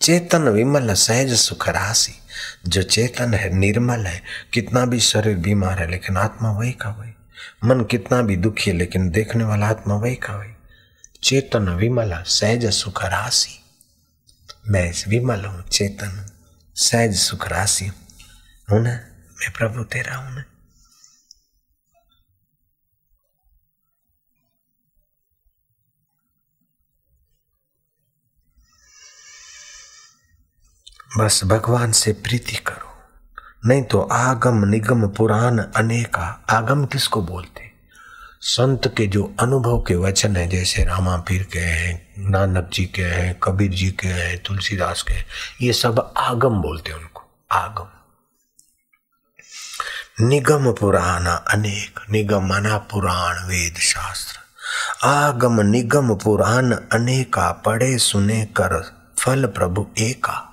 चेतन विमल सहज सुख राशि। जो चेतन है, निर्मल है, कितना भी शरीर बीमार है, लेकिन आत्मा वही का वही। मन कितना भी दुखी है, लेकिन देखने वाला आत्मा वही का वही। चेतन विमल सहज सुख राशि। मैं विमल हूँ, चेतन। सहज सुख राशि। हूँ ना? मैं प्रभु तेरा हूँ ना? बस भगवान से प्रीति करो। नहीं तो आगम निगम पुराण अनेका आगम किसको बोलते? संत के जो अनुभव के वचन है, जैसे रामा पीर के हैं, नानक जी के हैं, कबीर जी के हैं, तुलसीदास के हैं, ये सब आगम बोलते हैं उनको। आगम। निगम पुराण अनेक, निगम मना पुराण वेद शास्त्र। आगम निगम पुराण अनेका पढ़े सुने कर फल प्रभु एका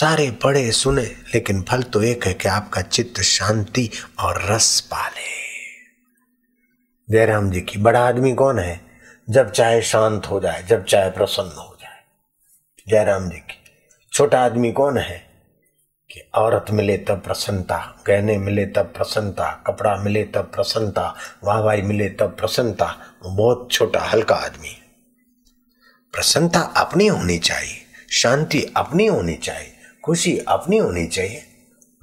सारे पढ़े, सुने, लेकिन फल तो एक है कि आपका चित्त शांति और रस पाले। जयराम जी की, बड़ा आदमी कौन है? जब चाहे शांत हो जाए, जब चाहे प्रसन्न हो जाए। जयराम जी की, छोटा आदमी कौन है? कि औरत मिले तब प्रसन्नता, गहने मिले तब प्रसन्नता, कपड़ा मिले तब प्रसन्नता, वाहवाही मिले तब प्रसन्नता बहुत छोटा, हल्का आदमी प्रसन्नता अपनी होनी चाहिए, शांति अपनी होनी चाहिए। खुशी अपनी होनी चाहिए।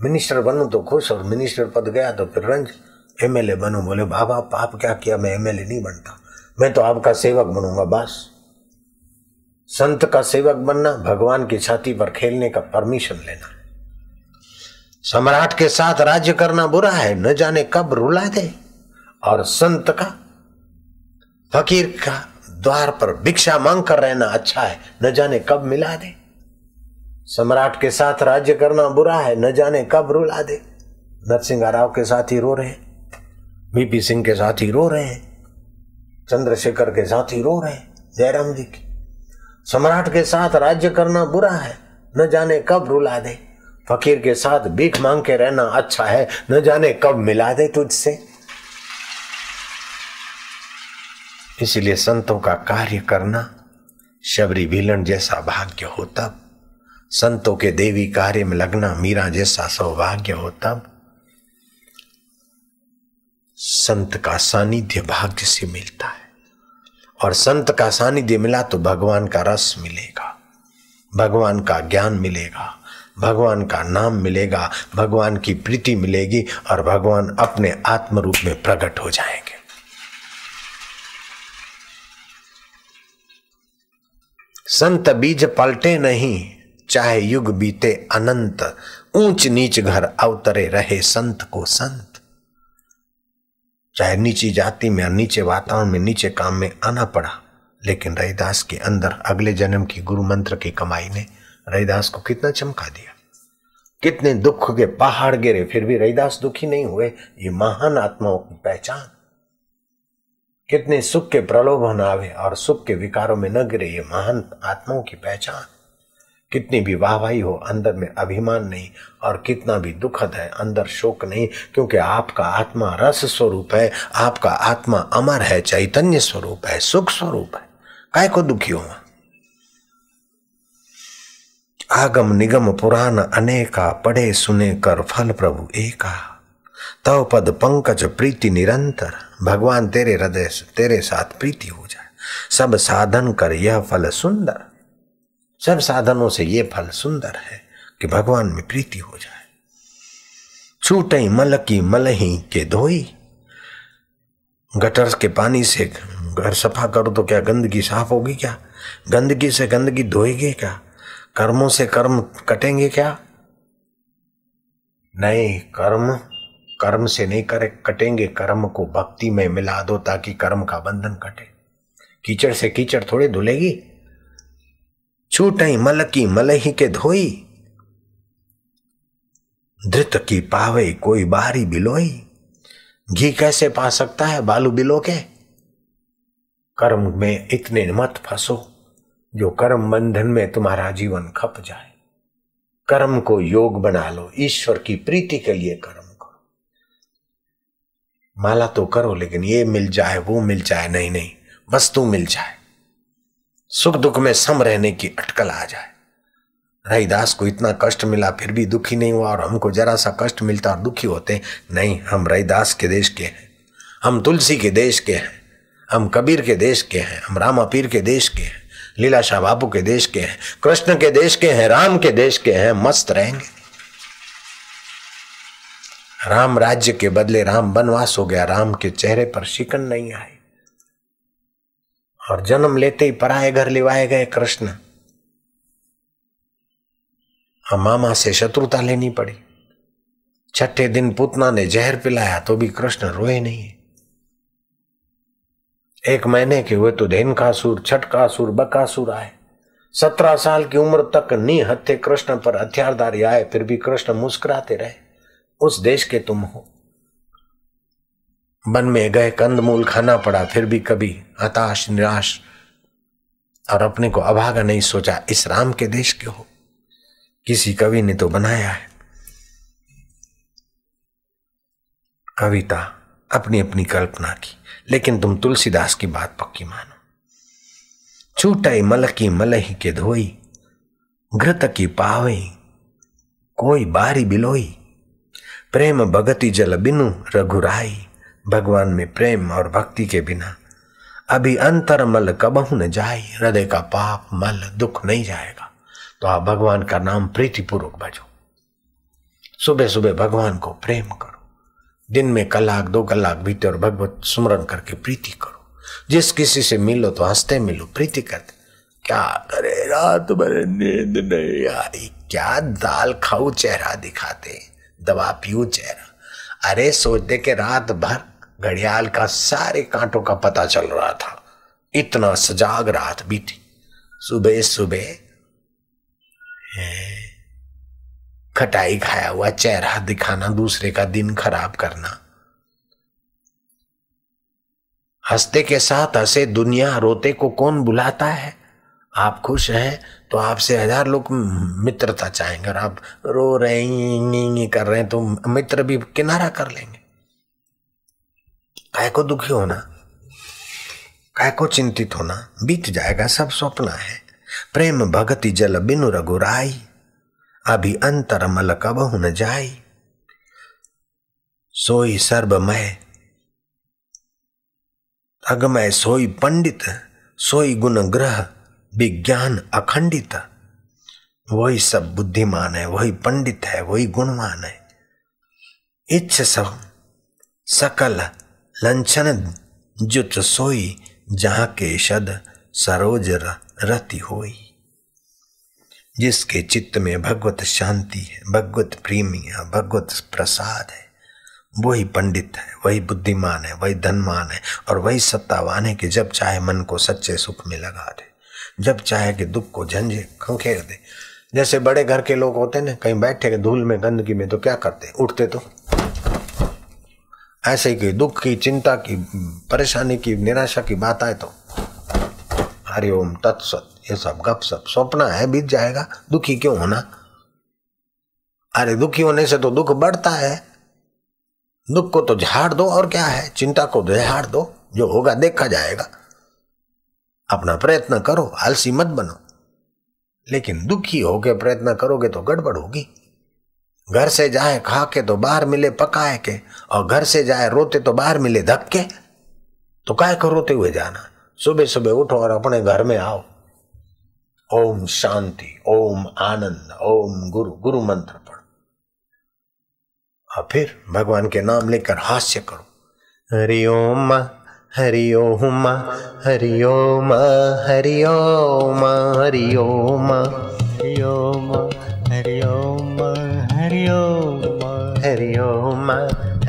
मिनिस्टर बनूं तो खुश और मिनिस्टर पद गया तो फिर रंज। एमएलए बनूं, बोले, बाबा, आप क्या किया? मैं एमएलए नहीं बनता। मैं तो आपका सेवक बनूँगा, बस। संत का सेवक बनना, भगवान की छाती पर खेलने का परमिशन लेना। सम्राट के साथ राज्य करना बुरा है, न जाने कब रुला दे। और संत का, फकीर का द्वार पर भिक्षा मांग कर रहना अच्छा है, न जाने कब मिला दे। सम्राट के साथ राज्य करना बुरा है, न जाने कब रुला दे। नरसिंह राव के साथ ही रो रहे हैं। बीपी सिंह के साथ ही रो रहे हैं। चंद्रशेखर के साथ ही रो रहे हैं, जयराम जी की। सम्राट के साथ राज्य करना बुरा है, न जाने कब रुला दे। फकीर के साथ भीख मांग के रहना अच्छा है, न जाने कब मिला दे तुझसे। इसीलिए संतों का कार्य करना, शबरी भीलन जैसा भाग्य हो तब। संतों के देवी कार्य में लगना मीरा जैसा सौभाग्य हो तब संत का सानिध्य भाग्य से मिलता है। और संत का सानिध्य मिला तो भगवान का रस मिलेगा, भगवान का ज्ञान मिलेगा, भगवान का नाम मिलेगा, भगवान की प्रीति मिलेगी और भगवान अपने आत्म रूप में प्रकट हो जाएँगे। संत बीज पलटे नहीं चाहे युग बीते अनंत ऊंच नीच घर अवतरे रहे संत को संत। चाहे नीची जाति में और नीचे वातावरण में, नीचे काम में आना पड़ा, लेकिन रविदास के अंदर अगले जन्म की गुरु मंत्र की कमाई ने रविदास को कितना चमका दिया। कितने दुख के पहाड़ गिरे, फिर भी रविदास दुखी नहीं हुए, ये महान आत्माओं की पहचान। कितने सुख के प्रलोभन आवे और सुख के विकारों में न गिरे, ये महान आत्माओं की पहचान। कितनी भी वाहवाही हो, अंदर में अभिमान नहीं और कितना भी दुखद है, अंदर शोक नहीं, क्योंकि आपका आत्मा रस स्वरूप है, आपका आत्मा अमर है, चैतन्य स्वरूप है, सुख स्वरूप है। काय को दुखी हुआ आगम निगम पुराण अनेका पढ़े सुने कर फल प्रभु एका। तव पद पंकज प्रीति निरंतर। भगवान तेरे हृदय तेरे साथ प्रीति हो जाए। सब साधन कर यह फल सुंदर। सब साधनों से ये फल सुंदर है कि भगवान में प्रीति हो जाए। छूटे मल की मलही के धोई। गटर के पानी से घर सफ़ा करो तो क्या गंदगी साफ़ होगी क्या? गंदगी से गंदगी धोएगी क्या? कर्मों से कर्म कटेंगे क्या? नहीं, कर्म कर्म से नहीं करे, कटेंगे। कर्म को भक्ति में मिला दो ताकि कर्म का बंधन कटे। कीचड़ से कीचड़ थोड़े धुलेगी। छूटई मल की मलही के धोई। धृत की पावे कोई बारी बिलोई। घी कैसे पा सकता है बालू बिलो के? कर्म में इतने मत फंसो, जो कर्म बंधन में तुम्हारा जीवन खप जाए। कर्म को योग बना लो, ईश्वर की प्रीति के लिए कर्म करो। माला तो करो, लेकिन ये मिल जाए, वो मिल जाए, नहीं नहीं, वस्तु मिल जाए। सुख दुख में सम रहने की अटकल आ जाए। रहीदास को इतना कष्ट मिला, फिर भी दुखी नहीं हुआ और हमको जरा सा कष्ट मिलता और दुखी होते। नहीं, हम रहीदास के देश के हैं। हम तुलसी के देश के हैं। हम कबीर के देश के हैं। हम रामा पीर के देश के हैं। लीला शाह बापू के देश के हैं। कृष्ण के देश के हैं। राम के देश के हैं। मस्त रहेंगे। राम राज्य के बदले राम बनवास हो गया। राम के चेहरे पर शिकन नहीं आई। और जन्म लेते ही पराए घर लिवाए गए कृष्ण। मामा से शत्रुता लेनी पड़ी। छठे दिन पुतना ने जहर पिलाया तो भी कृष्ण रोए नहीं। एक महीने के हुए तो धेन का सुर छठ का सुर बका सुर आए। सत्रह साल की उम्र तक नी हत्थे कृष्ण पर हथियारदारी आए, फिर भी कृष्ण मुस्कुराते रहे। उस देश के तुम हो। वन में गए कंदमूल खाना पड़ा, फिर भी कभी हताश, निराश और अपने को अभागा नहीं सोचा, इस राम के देश के हो। किसी कवि ने तो बनाया है। कविता अपनी अपनी कल्पना की, लेकिन तुम तुलसीदास की बात पक्की मानो। छूटाई मल की मलही के धोई, घृत की पावे कोई बारी बिलोई। प्रेम भगति जल बिनु रघुराई। भगवान में प्रेम और भक्ति के बिना। अभी अंतर मल कबहू न जाए, हृदय का पाप, मल, दुख नहीं जाएगा। तो आप भगवान का नाम प्रीतिपूर्वक भजो सुबह सुबह भगवान को प्रेम करो। दिन में कलाक, दो कलाक बीते और भगवत सुमरन करके प्रीति करो। जिस किसी से मिलो तो हँसते मिलो, प्रीति करते। क्या करे, रात भर नींद नहीं आई। क्या दाल खाऊ, चेहरा दिखाते। दवा पीऊ, चेहरा। अरे सोच दे के रात भर घड़ियाल का सारे कांटों का पता चल रहा था। इतना सजाग रात बीती। सुबह सुबह खटाई खाया हुआ चेहरा दिखाना, दूसरे का दिन खराब करना। हँसते के साथ हंसे, दुनिया रोते को कौन बुलाता है? आप खुश हैं तो आपसे हज़ार लोग मित्रता चाहेंगे और आप रो रहे हैं कर रहे हैं तो मित्र भी किनारा कर लेंगे। काय को दुखी होना, काय को चिंतित होना, बीत जाएगा सब स्वप्न है। प्रेम भगति जल बिनु रघुराई अभी अंतर मल कबहु न जाई। सोई सर्वमय, अगमय सोई पंडित, सोई गुण ग्रह, विज्ञान अखंडित। वही सब बुद्धिमान है, वही पंडित है, वही गुणवान है। इच्छ सब सकल लंचन जुत सोई जहाँ के शद सरोज रति होई। जिसके चित्त में भगवत शांति है, भगवत प्रेमी है, भगवत प्रसाद है। वही पंडित है, वही बुद्धिमान है, वही धनमान है, और वही सत्तावान है कि जब चाहे मन को सच्चे सुख में लगा दे, जब चाहे कि दुख को झंझे खंखेर दे। जैसे बड़े घर के लोग होते ना, कहीं बैठे धूल में, गंदगी में तो क्या करते उठते तो। ऐसे ही दुख की, चिंता की, परेशानी की, निराशा की बात आए तो हरिओम तत्सत, ये सब गप सब स्वप्न है, बीत जाएगा, दुखी क्यों होना? अरे दुखी होने से तो दुख बढ़ता है। दुख को तो झाड़ दो, और क्या है? चिंता को झाड़ दो, जो होगा देखा जाएगा। अपना प्रयत्न करो, आलसी मत बनो। लेकिन दुखी होके प्रयत्न करोगे तो गड़बड़ होगी। घर से जाए खा के तो बाहर मिले, पकाए के। और घर से जाए, रोते तो बाहर मिले, धक्के। तो काय को रोते हुए जाना। सुबह सुबह उठो और अपने घर में आओ। ओम शांति, ओम आनंद, ओम गुरु गुरु मंत्र पढ़ो। और फिर भगवान के नाम लेकर हास्य करो। हरिओम हरिओम हरिओम हरिओम हरिओम हरिओम हरिओम।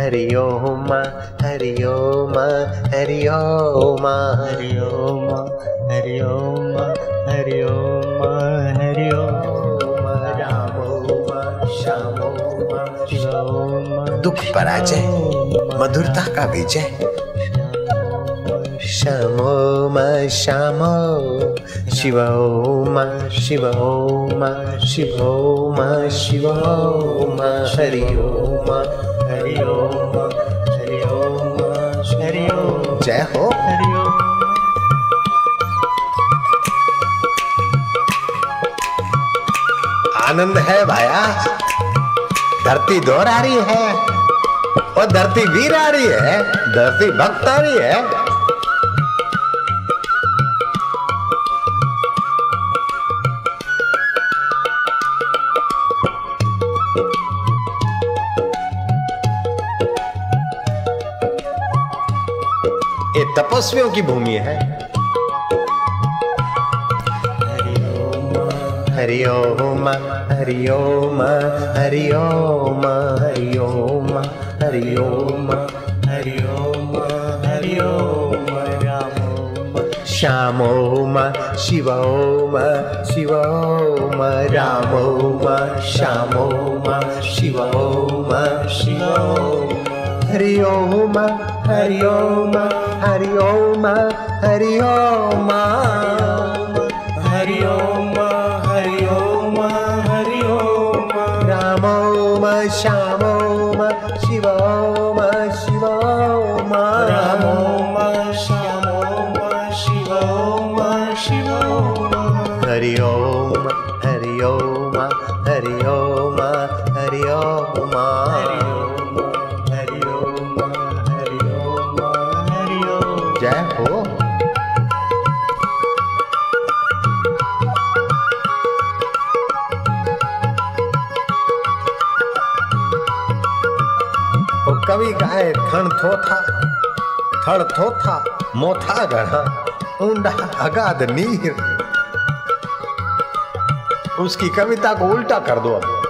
हरि ओम हरि ओम हरि ओम हरि ओम हरि ओम हरि ओम हरि ओम राम ओम श्याम ओम दुख पराजय मधुरता का विजय श्यामो श्यामो शिवोम शिवोम शिवोम शिवोम हरि ओम हरि ओम हरि ओम हरि ओम। जय हो। हरि ओम। आनंद है भाया। धरती दोहरा रही है और धरती वीर आ रही है धरती भक्त आ रही है। ये तपस्वियों की भूमि है। हरि ओम हरि ओम हरि ओम हरि ओम हरि ओम श्यामो म शिवो म शिवो ममो म श्यामो म शिवो म शिवो हरि ओम हरि ओम हरि ओम हरि ओम हरि ओम मरि ओं मरि ओं रामो म श्यामो थण थोथा थड़ थोथा, मोथा गढ़ा, ऊंडा अगाध नीर। उसकी कविता को उल्टा कर दो अब।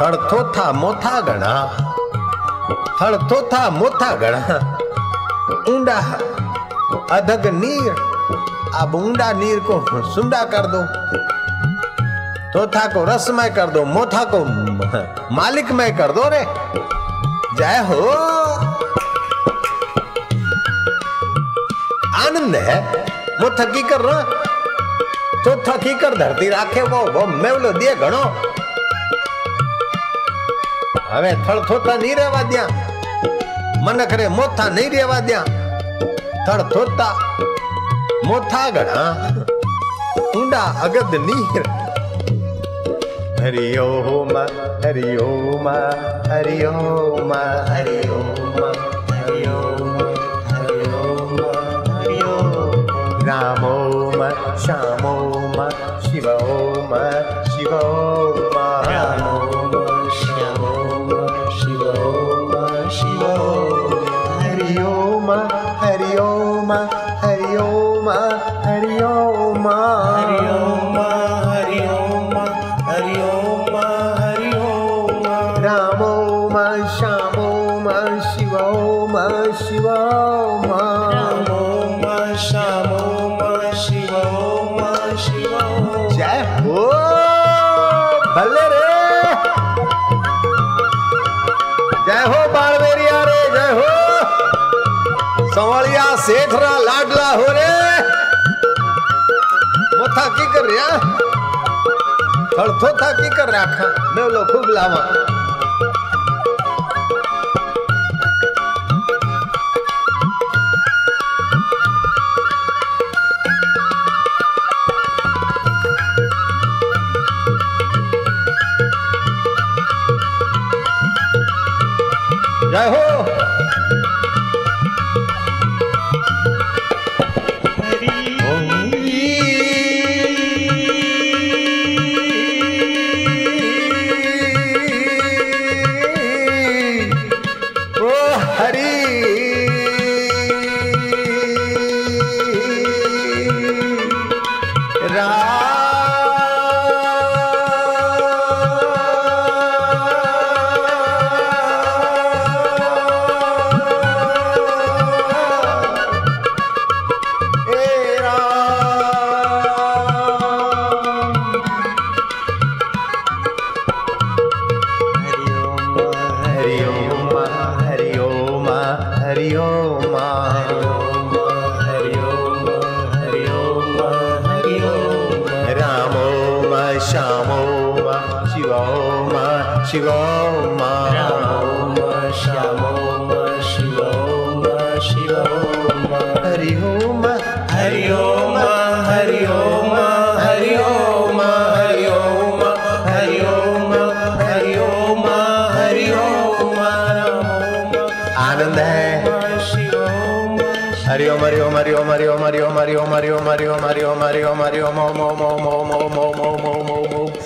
थड़ थोथा, मोथा गढ़ा थड़ थोथा, मोथा गढ़ा, ऊंडा अधग नीर। अब ऊंडा नीर को सुंडा कर दो। तोथा को रसमय कर दो मोथा को मालिकमय कर दो रे जय हो आनंद है वो थकी कर रहा तो थकी कर धरती राखे वो वो મેવલો દે ઘણો હવે થળ થોતા નહીં રહેવા દ્યા મનખરે મોથા નહીં રહેવા દ્યા થળ થોતા મોથા ઘણા ઊંડા અગદ નીર हरि ओम हरि ओम हरि ओम हरि ओम हरि ओम हरि ओम हरि ओम राम ओम श्याम ओम शिव ओम शिव ओम श्याम ओम शिव ओम शिव ओम ओम श्याम ओम शिव ओम शिव जय हो भले रे। जय हो बाणवेरिया रे, जय हो। संवलिया सेठरा लाडला हो रे। मोथा की कर रहा? थड़थो था की कर रखा मैं लो खूब लावा। शिव हरि ओम हरि ओम हरि ओम हरि ओम हरि ओम हरि ओम ओम ओम ओम ओम ओम ओम ओम ओम ओम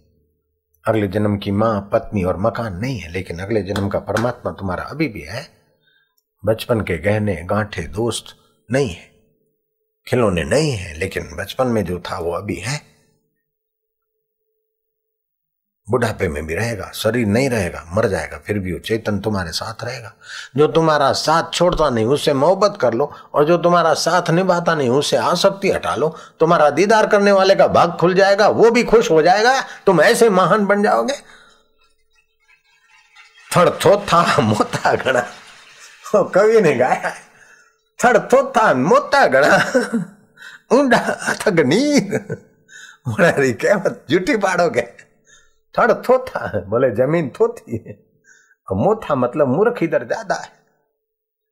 अगले जन्म की माँ, पत्नी और मकान नहीं है, लेकिन अगले जन्म का परमात्मा तुम्हारा अभी भी है। बचपन के गहने, गांठे, दोस्त नहीं है। खिलौने नहीं है, लेकिन बचपन में जो था वो अभी है। बुढ़ापे में भी रहेगा, शरीर नहीं रहेगा, मर जाएगा, फिर भी वो चेतन तुम्हारे साथ रहेगा। जो तुम्हारा साथ छोड़ता नहीं उससे मोहब्बत कर लो, और जो तुम्हारा साथ निभाता नहीं उससे आसक्ति हटा लो। तुम्हारा दीदार करने वाले का भाग खुल जाएगा, वो भी खुश हो जाएगा, तुम ऐसे महान बन जाओगे। थड़ थो मोता गणा। कवि ने गाया। है थड़ थो मोता गणा। ऊंडा बोला कहमत झूठी पाड़ोगे? थड़ थोथा है बोले ज़मीन थोथी है और मोथा मतलब मूर्ख इधर ज़्यादा है।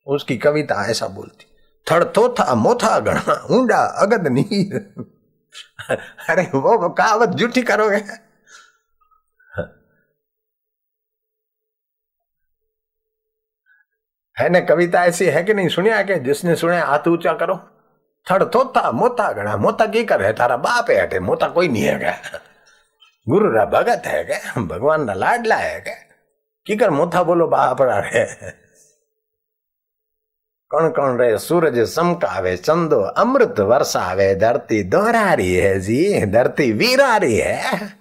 उसकी कविता ऐसा बोलती, थड़ थोथा मोथा गणा ऊंडा, अगद नीर। अरे, वो कहावत झूठी करोगे? है ना, कविता ऐसी है कि नहीं? सुनिया के जिसने सुने, हाथ ऊँचा करो। थड़ थोथा मोता गणा मोता की करे तारा बाप है मोता कोई नहीं है गुरु रा भगत है क्या? भगवान ना लाडला है क्या? कि कर मुथा बोलो बापरा रे कौन कौन रे? सूरज समकावे, चंदो अमृत वर्षावे, धरती दोहरा रही है जी, धरती वीरारी है।